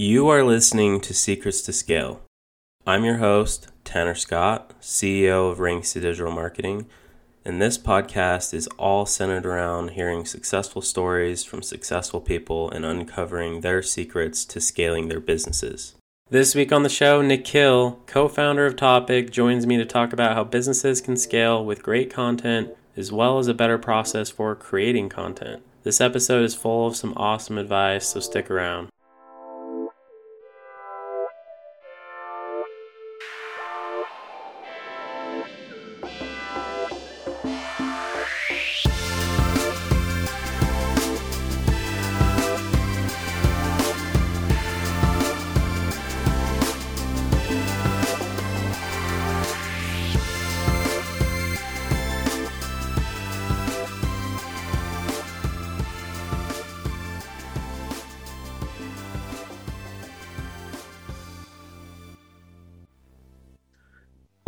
You are listening to Secrets to Scale. I'm your host, Tanner Scott, CEO of Ranks to Digital Marketing, and this podcast is all centered around hearing successful stories from successful people and uncovering their secrets to scaling their businesses. This week on the show, Nikhil, co founder of Topic, joins me to talk about how businesses can scale with great content as well as a better process for creating content. This episode is full of some awesome advice, so stick around.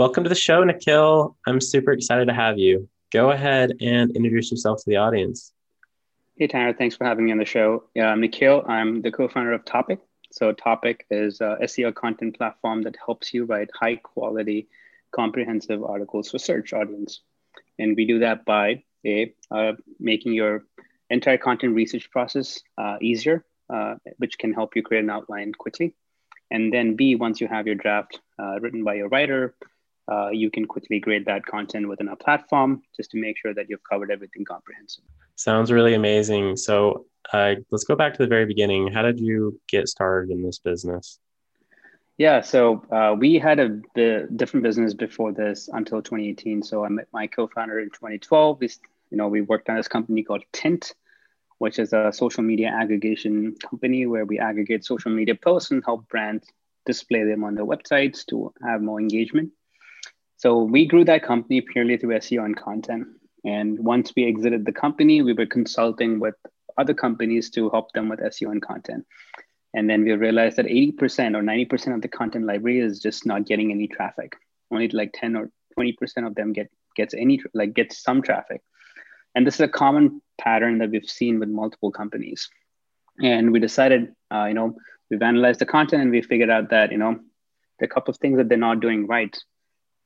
Welcome to the show, Nikhil. I'm super excited to have you. Go ahead and introduce yourself to the audience. Hey, Tanner. Thanks for having me on the show. Yeah, I'm Nikhil. I'm the co founder of Topic. So, Topic is a SEO content platform that helps you write high quality, comprehensive articles for search audience. And we do that by A, uh, making your entire content research process uh, easier, uh, which can help you create an outline quickly. And then B, once you have your draft uh, written by your writer, uh, you can quickly grade that content within our platform just to make sure that you've covered everything comprehensively. Sounds really amazing. So uh, let's go back to the very beginning. How did you get started in this business? Yeah, so uh, we had a b- different business before this until 2018. So I met my co-founder in 2012. We, you know, we worked on this company called Tint, which is a social media aggregation company where we aggregate social media posts and help brands display them on their websites to have more engagement. So we grew that company purely through SEO and content. And once we exited the company, we were consulting with other companies to help them with SEO and content. And then we realized that 80% or 90% of the content library is just not getting any traffic. Only like 10 or 20% of them get gets any like gets some traffic. And this is a common pattern that we've seen with multiple companies. And we decided, uh, you know, we've analyzed the content and we figured out that, you know, a couple of things that they're not doing right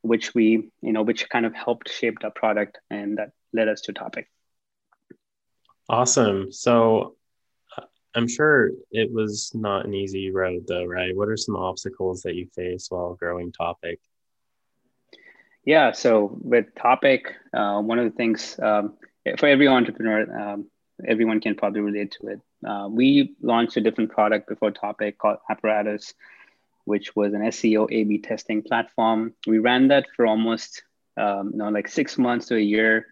which we you know which kind of helped shape the product and that led us to topic. Awesome. So uh, i'm sure it was not an easy road though right? What are some obstacles that you face while growing topic? Yeah so with topic uh, one of the things um, for every entrepreneur um, everyone can probably relate to it. Uh, we launched a different product before topic called apparatus which was an SEO A/B testing platform. We ran that for almost um, you know like six months to a year.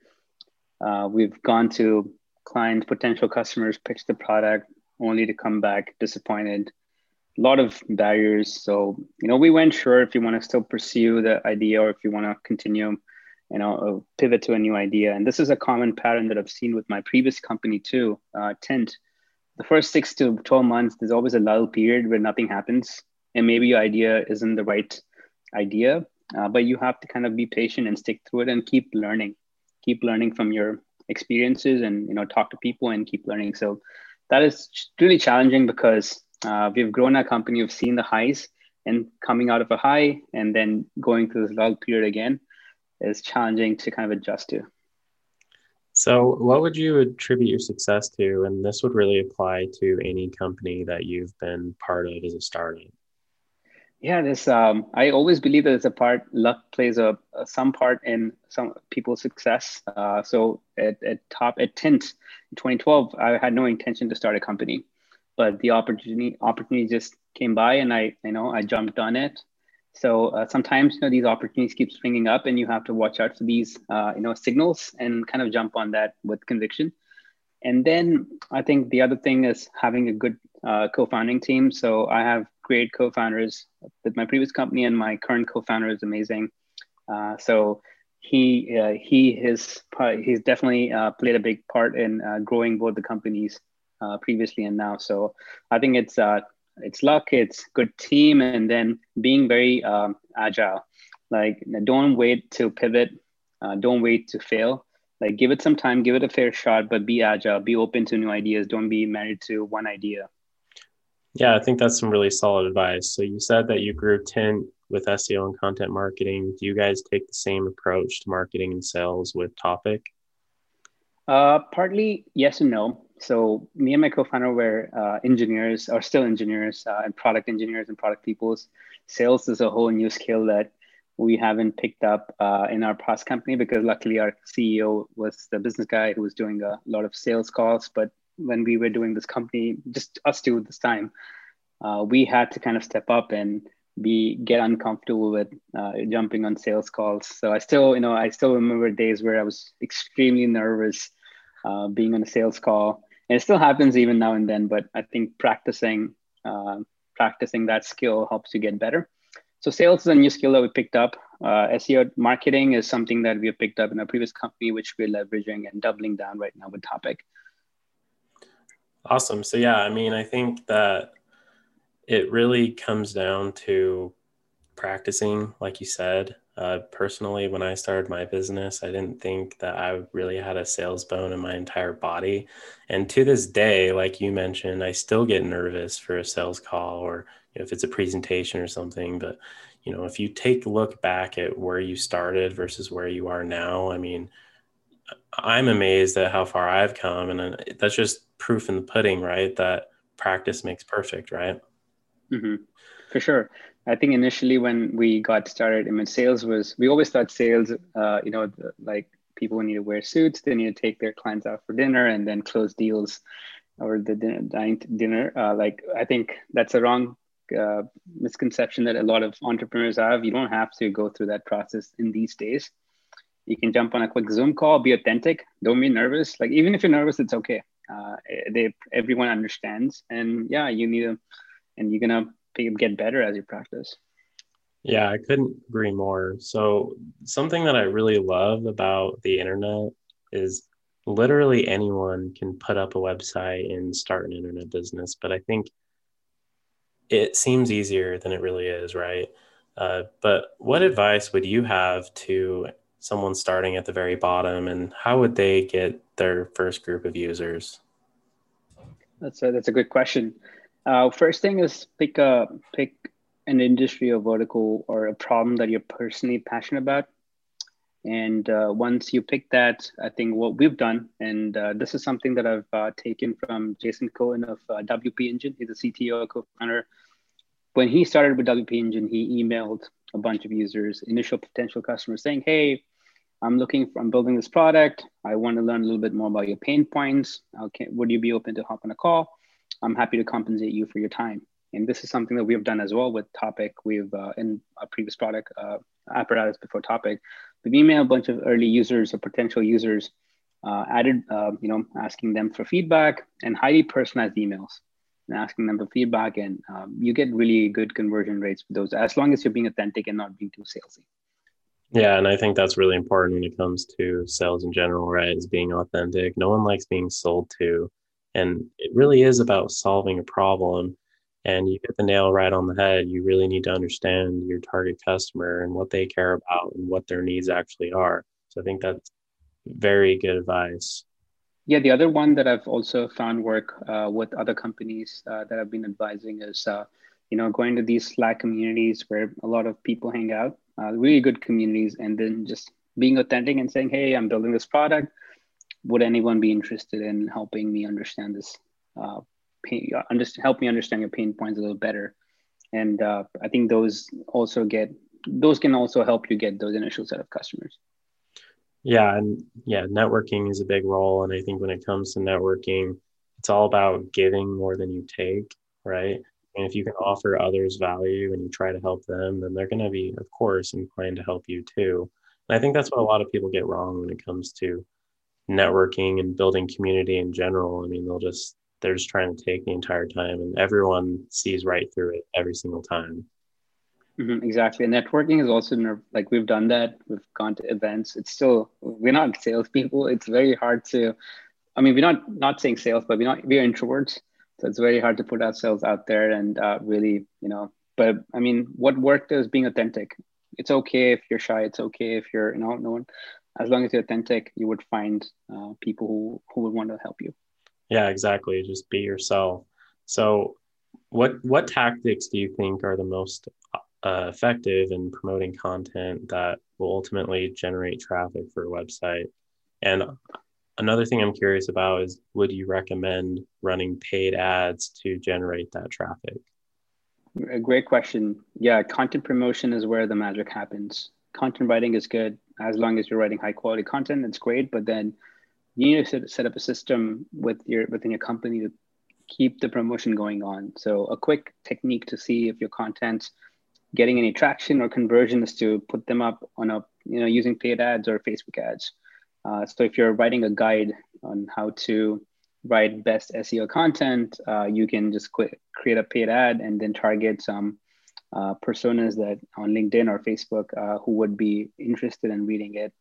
Uh, we've gone to clients, potential customers, pitch the product, only to come back disappointed. A lot of barriers. So you know we weren't sure if you want to still pursue the idea or if you want to continue, you know, pivot to a new idea. And this is a common pattern that I've seen with my previous company too, uh, Tint. The first six to 12 months, there's always a lull period where nothing happens and maybe your idea isn't the right idea uh, but you have to kind of be patient and stick through it and keep learning keep learning from your experiences and you know talk to people and keep learning so that is really challenging because uh, we've grown our company we've seen the highs and coming out of a high and then going through this lull period again is challenging to kind of adjust to so, what would you attribute your success to? And this would really apply to any company that you've been part of as a startup. Yeah, this um, I always believe that there's a part luck plays a, a some part in some people's success. Uh, so at, at top at Tint in 2012, I had no intention to start a company, but the opportunity opportunity just came by, and I you know I jumped on it. So uh, sometimes you know these opportunities keep springing up, and you have to watch out for these uh, you know signals and kind of jump on that with conviction. And then I think the other thing is having a good uh, co-founding team. So I have great co-founders with my previous company, and my current co-founder is amazing. Uh, so he uh, he has he's definitely uh, played a big part in uh, growing both the companies uh, previously and now. So I think it's uh, it's luck, it's good team, and then being very um, agile. Like don't wait to pivot, don't wait to fail. Like give it some time, give it a fair shot, but be agile, be open to new ideas. Don't be married to one idea. Yeah, I think that's some really solid advice. So you said that you grew Tint with SEO and content marketing. Do you guys take the same approach to marketing and sales with Topic? Uh, partly yes and no. So me and my co-founder were uh, engineers, or still engineers, uh, and product engineers and product peoples. Sales is a whole new skill that we haven't picked up uh, in our past company because luckily our CEO was the business guy who was doing a lot of sales calls. But when we were doing this company, just us two this time, uh, we had to kind of step up and be get uncomfortable with uh, jumping on sales calls. So I still, you know, I still remember days where I was extremely nervous uh, being on a sales call. And it still happens even now and then, but I think practicing uh, practicing that skill helps you get better. So sales is a new skill that we picked up. Uh, SEO marketing is something that we have picked up in our previous company, which we're leveraging and doubling down right now with Topic. Awesome. So yeah, I mean, I think that it really comes down to practicing, like you said. Uh, personally, when I started my business, I didn't think that I really had a sales bone in my entire body. And to this day, like you mentioned, I still get nervous for a sales call or you know, if it's a presentation or something. But, you know, if you take a look back at where you started versus where you are now, I mean, I'm amazed at how far I've come. And uh, that's just proof in the pudding, right? That practice makes perfect, right? Mm-hmm. For sure. I think initially when we got started, I mean, sales was, we always thought sales, uh, you know, like people need to wear suits, they need to take their clients out for dinner and then close deals or the dinner, dinner. Uh, like, I think that's a wrong uh, misconception that a lot of entrepreneurs have. You don't have to go through that process in these days. You can jump on a quick Zoom call, be authentic, don't be nervous. Like, even if you're nervous, it's okay. Uh, they, everyone understands. And yeah, you need them and you're to get better as you practice. Yeah, I couldn't agree more. So, something that I really love about the internet is literally anyone can put up a website and start an internet business. But I think it seems easier than it really is, right? Uh, but what advice would you have to someone starting at the very bottom, and how would they get their first group of users? That's a that's a good question. Uh, first thing is pick a pick an industry or vertical or a problem that you're personally passionate about. And uh, once you pick that, I think what we've done, and uh, this is something that I've uh, taken from Jason Cohen of uh, WP Engine. He's a CTO, co-founder. When he started with WP Engine, he emailed a bunch of users, initial potential customers, saying, "Hey, I'm looking for, I'm building this product. I want to learn a little bit more about your pain points. Okay, would you be open to hop on a call?" I'm happy to compensate you for your time. And this is something that we have done as well with Topic. We've uh, in a previous product, uh, apparatus before Topic, we've emailed a bunch of early users or potential users, uh, added, uh, you know, asking them for feedback and highly personalized emails and asking them for feedback. And um, you get really good conversion rates with those as long as you're being authentic and not being too salesy. Yeah, and I think that's really important when it comes to sales in general, right? Is being authentic. No one likes being sold to. And it really is about solving a problem. And you hit the nail right on the head. You really need to understand your target customer and what they care about and what their needs actually are. So I think that's very good advice. Yeah, the other one that I've also found work uh, with other companies uh, that I've been advising is, uh, you know, going to these Slack communities where a lot of people hang out, uh, really good communities, and then just being authentic and saying, "Hey, I'm building this product. Would anyone be interested in helping me understand this uh, pain, uh, help me understand your pain points a little better? And uh, i think those also get those can also help you get those initial set of customers. Yeah and yeah networking is a big role and i think when it comes to networking it's all about giving more than you take right and if you can offer others value and you try to help them then they're going to be of course inclined to help you too and i think that's what a lot of people get wrong when it comes to networking and building community in general. I mean, they'll just they're just trying to take the entire time, and everyone sees right through it every single time. Mm-hmm, exactly. And networking is also like we've done that. We've gone to events. It's still we're not salespeople. It's very hard to. I mean, we're not not saying sales, but we're not we're introverts, so it's very hard to put ourselves out there and uh, really, you know. But I mean, what worked is being authentic. It's okay if you're shy. It's okay if you're you know no one as long as you're authentic, you would find uh, people who, who would want to help you. Yeah, exactly. Just be yourself. So What what tactics do you think are the most uh, effective in promoting content that will ultimately generate traffic for a website? And another thing I'm curious about is would you recommend running paid ads to generate that traffic? A great question. Yeah, content promotion is where the magic happens. Content writing is good as long as you're writing high quality content. It's great, but then you need to set up a system with your within your company to keep the promotion going on. So a quick technique to see if your content's getting any traction or conversion is to put them up on a you know using paid ads or Facebook ads. Uh, so if you're writing a guide on how to write best SEO content, uh, you can just create a paid ad and then target some uh, personas that on LinkedIn or Facebook uh, who would be interested in reading it.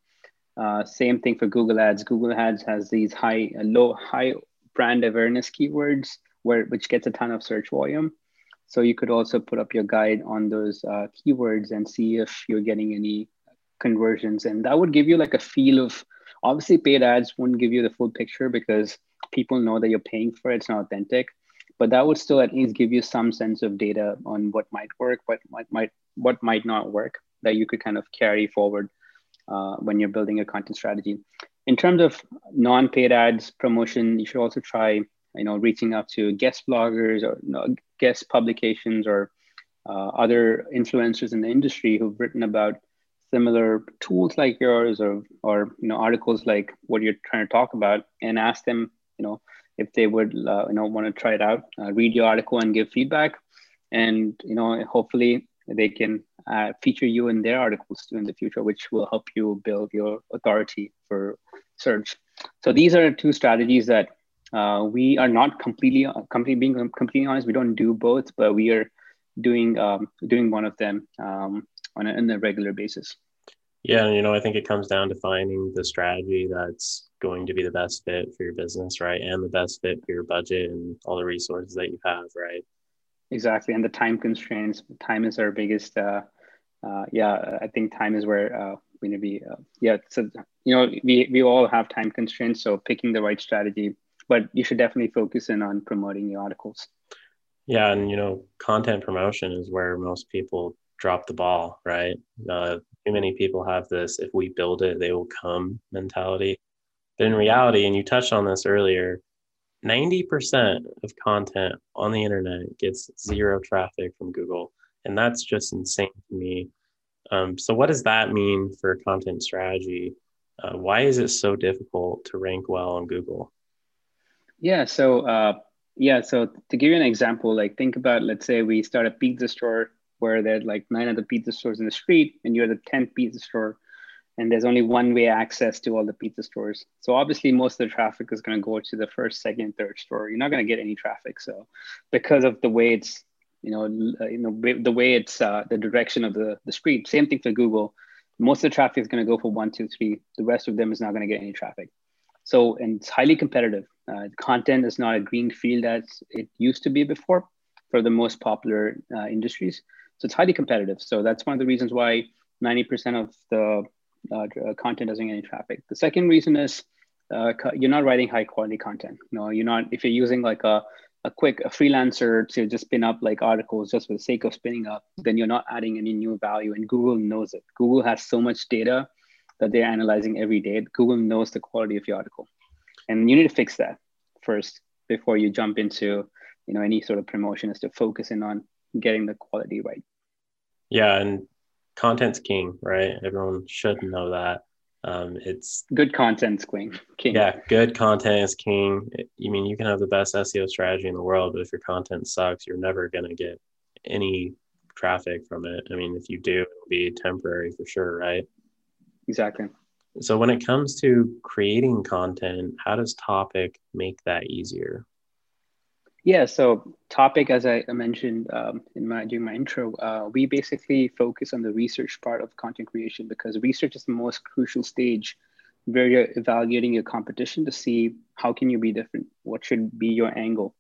Uh, same thing for Google Ads. Google Ads has these high, uh, low, high brand awareness keywords where which gets a ton of search volume. So you could also put up your guide on those keywords and see if you're getting any conversions, and that would give you like a feel of Obviously, paid ads wouldn't give you the full picture because people know that you're paying for it. It's not authentic, but that would still at least give you some sense of data on what might work, what might, might what might not work that you could kind of carry forward uh, when you're building a content strategy. In terms of non-paid ads promotion, you should also try, you know, reaching out to guest bloggers or you know, guest publications or uh, other influencers in the industry who've written about similar tools like yours or or you know articles like what you're trying to talk about and ask them you know if they would uh, you know want to try it out uh, read your article and give feedback. And you know hopefully they can uh, feature you in their articles too in the future which will help you build your authority for search. So these are two strategies that uh, we are not completely completely being completely honest we don't do both but we are doing um, doing one of them. Um, on a, on a regular basis. Yeah, and you know, I think it comes down to finding the strategy that's going to be the best fit for your business, right? And the best fit for your budget and all the resources that you have, right? Exactly, and the time constraints. Time is our biggest. Uh, uh, yeah, I think time is where uh, we need to be. Uh, yeah, so you know, we we all have time constraints, so picking the right strategy. But you should definitely focus in on promoting your articles. Yeah, and you know, content promotion is where most people drop the ball, right? Uh, too many people have this if we build it, they will come mentality. But in reality, and you touched on this earlier, 90% of content on the internet gets zero traffic from Google. And that's just insane to me. Um, so, what does that mean for content strategy? Uh, why is it so difficult to rank well on Google? Yeah, so uh, yeah, so to give you an example, like think about let's say we start a pizza store where there's like nine other pizza stores in the street and you're the 10th pizza store and there's only one way access to all the pizza stores. So obviously most of the traffic is going to go to the first, second, third store. You're not going to get any traffic. So because of the way it's, you know, uh, you know, the way it's uh, the direction of the, the street, same thing for Google. Most of the traffic is going to go for one, two, three. The rest of them is not going to get any traffic. So, and it's highly competitive. Uh, content is not a green field as it used to be before for the most popular uh, industries. So it's highly competitive. So that's one of the reasons why 90% of the uh, uh, content doesn't get any traffic. The second reason is uh, you're not writing high quality content. Know, you're not, if you're using like a, a quick a freelancer to just spin up like articles just for the sake of spinning up, then you're not adding any new value. And Google knows it. Google has so much data that they're analyzing every day. Google knows the quality of your article. And you need to fix that first before you jump into you know any sort of promotion is to focus in on getting the quality right. Yeah, and content's king, right? Everyone should know that. Um, it's good content's king. king. Yeah, good content is king. You mean you can have the best SEO strategy in the world, but if your content sucks, you're never gonna get any traffic from it. I mean, if you do, it'll be temporary for sure, right? Exactly. So when it comes to creating content, how does Topic make that easier? Yeah, so topic, as I mentioned um, in my during my intro, uh, we basically focus on the research part of content creation because research is the most crucial stage where you're evaluating your competition to see how can you be different, what should be your angle.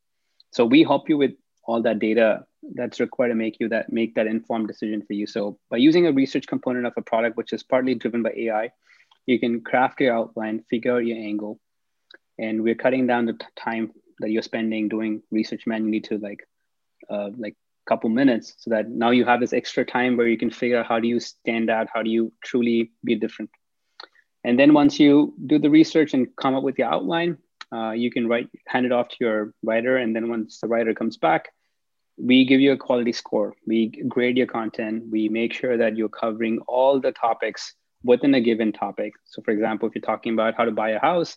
So we help you with all that data that's required to make you that make that informed decision for you. So by using a research component of a product, which is partly driven by AI, you can craft your outline, figure out your angle, and we're cutting down the time that you're spending doing research manually to like uh, like a couple minutes so that now you have this extra time where you can figure out how do you stand out how do you truly be different. And then once you do the research and come up with the outline uh, you can write hand it off to your writer. And then once the writer comes back we give you a quality score. We grade your content. We make sure that you're covering all the topics within a given topic. So for example if you're talking about how to buy a house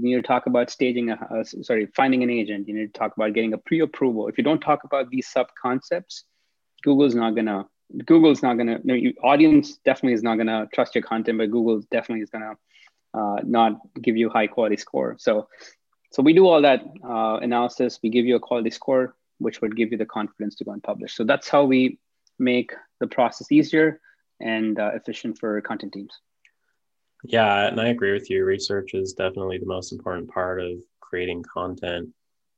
you need to talk about staging a sorry finding an agent. You need to talk about getting a pre-approval. If you don't talk about these sub concepts google's not gonna google's not gonna no, you, audience definitely is not gonna trust your content but google definitely is gonna uh, not give you high quality score. So so we do all that uh, analysis. We give you a quality score which would give you the confidence to go and publish. So that's how we make the process easier and uh, efficient for content teams yeah, and I agree with you. Research is definitely the most important part of creating content.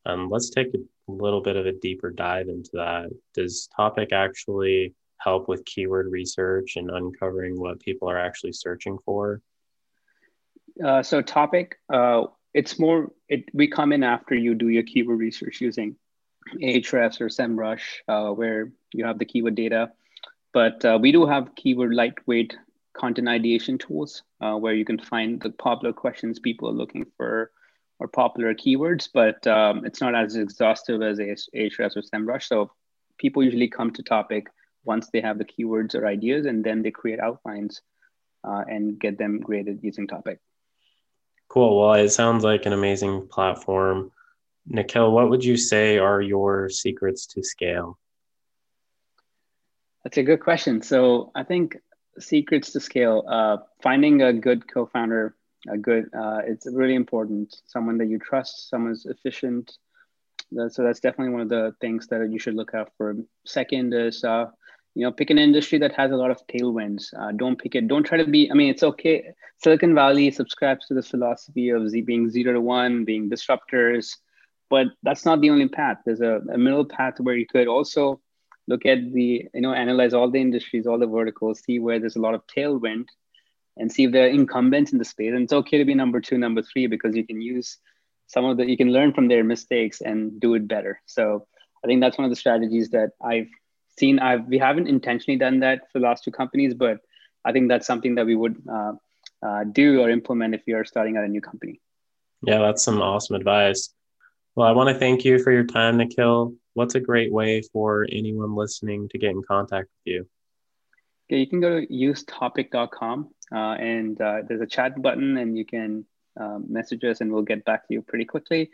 Um, let's take a little bit of a deeper dive into that. Does Topic actually help with keyword research and uncovering what people are actually searching for? Uh, so, Topic, uh, it's more, it, we come in after you do your keyword research using Ahrefs or SEMrush, uh, where you have the keyword data. But uh, we do have keyword lightweight content ideation tools uh, where you can find the popular questions people are looking for or popular keywords, but um, it's not as exhaustive as Ahrefs or SEMrush. So people usually come to topic once they have the keywords or ideas, and then they create outlines uh, and get them graded using topic. Cool. Well, it sounds like an amazing platform. Nikhil, what would you say are your secrets to scale? That's a good question. So I think secrets to scale. Uh, finding a good co-founder a good uh, it's really important. Someone that you trust someone's efficient. So that's definitely one of the things that you should look out for. Second is uh, you know pick an industry that has a lot of tailwinds. Uh, don't pick it don't try to be i mean it's okay. Silicon valley subscribes to this philosophy of z being zero to one being disruptors but that's not the only path. There's a, a middle path where you could also look at the you know analyze all the industries all the verticals see where there's a lot of tailwind and see if there are incumbents in the space. And it's okay to be number two number three because you can use some of the you can learn from their mistakes and do it better. So i think that's one of the strategies that i've seen. I've we haven't intentionally done that for the last two companies but i think that's something that we would uh, uh, do or implement if you're starting at a new company. Yeah that's some awesome advice. Well i want to thank you for your time nikhil what's a great way for anyone listening to get in contact with you? Yeah, you can go to usetopic.com uh, and uh, there's a chat button and you can uh, message us and we'll get back to you pretty quickly.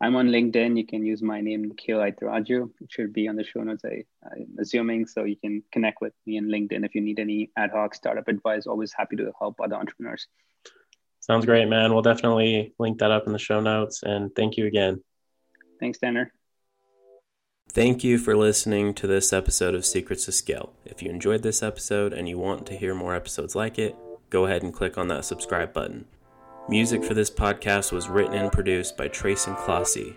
I'm on LinkedIn. You can use my name, Nikhil Aitharaju. It should be on the show notes, I, I'm assuming. So you can connect with me on LinkedIn if you need any ad hoc startup advice. Always happy to help other entrepreneurs. Sounds great, man. We'll definitely link that up in the show notes. And thank you again. Thanks, Tanner. Thank you for listening to this episode of Secrets to Scale. If you enjoyed this episode and you want to hear more episodes like it, go ahead and click on that subscribe button. Music for this podcast was written and produced by Trace and Classy.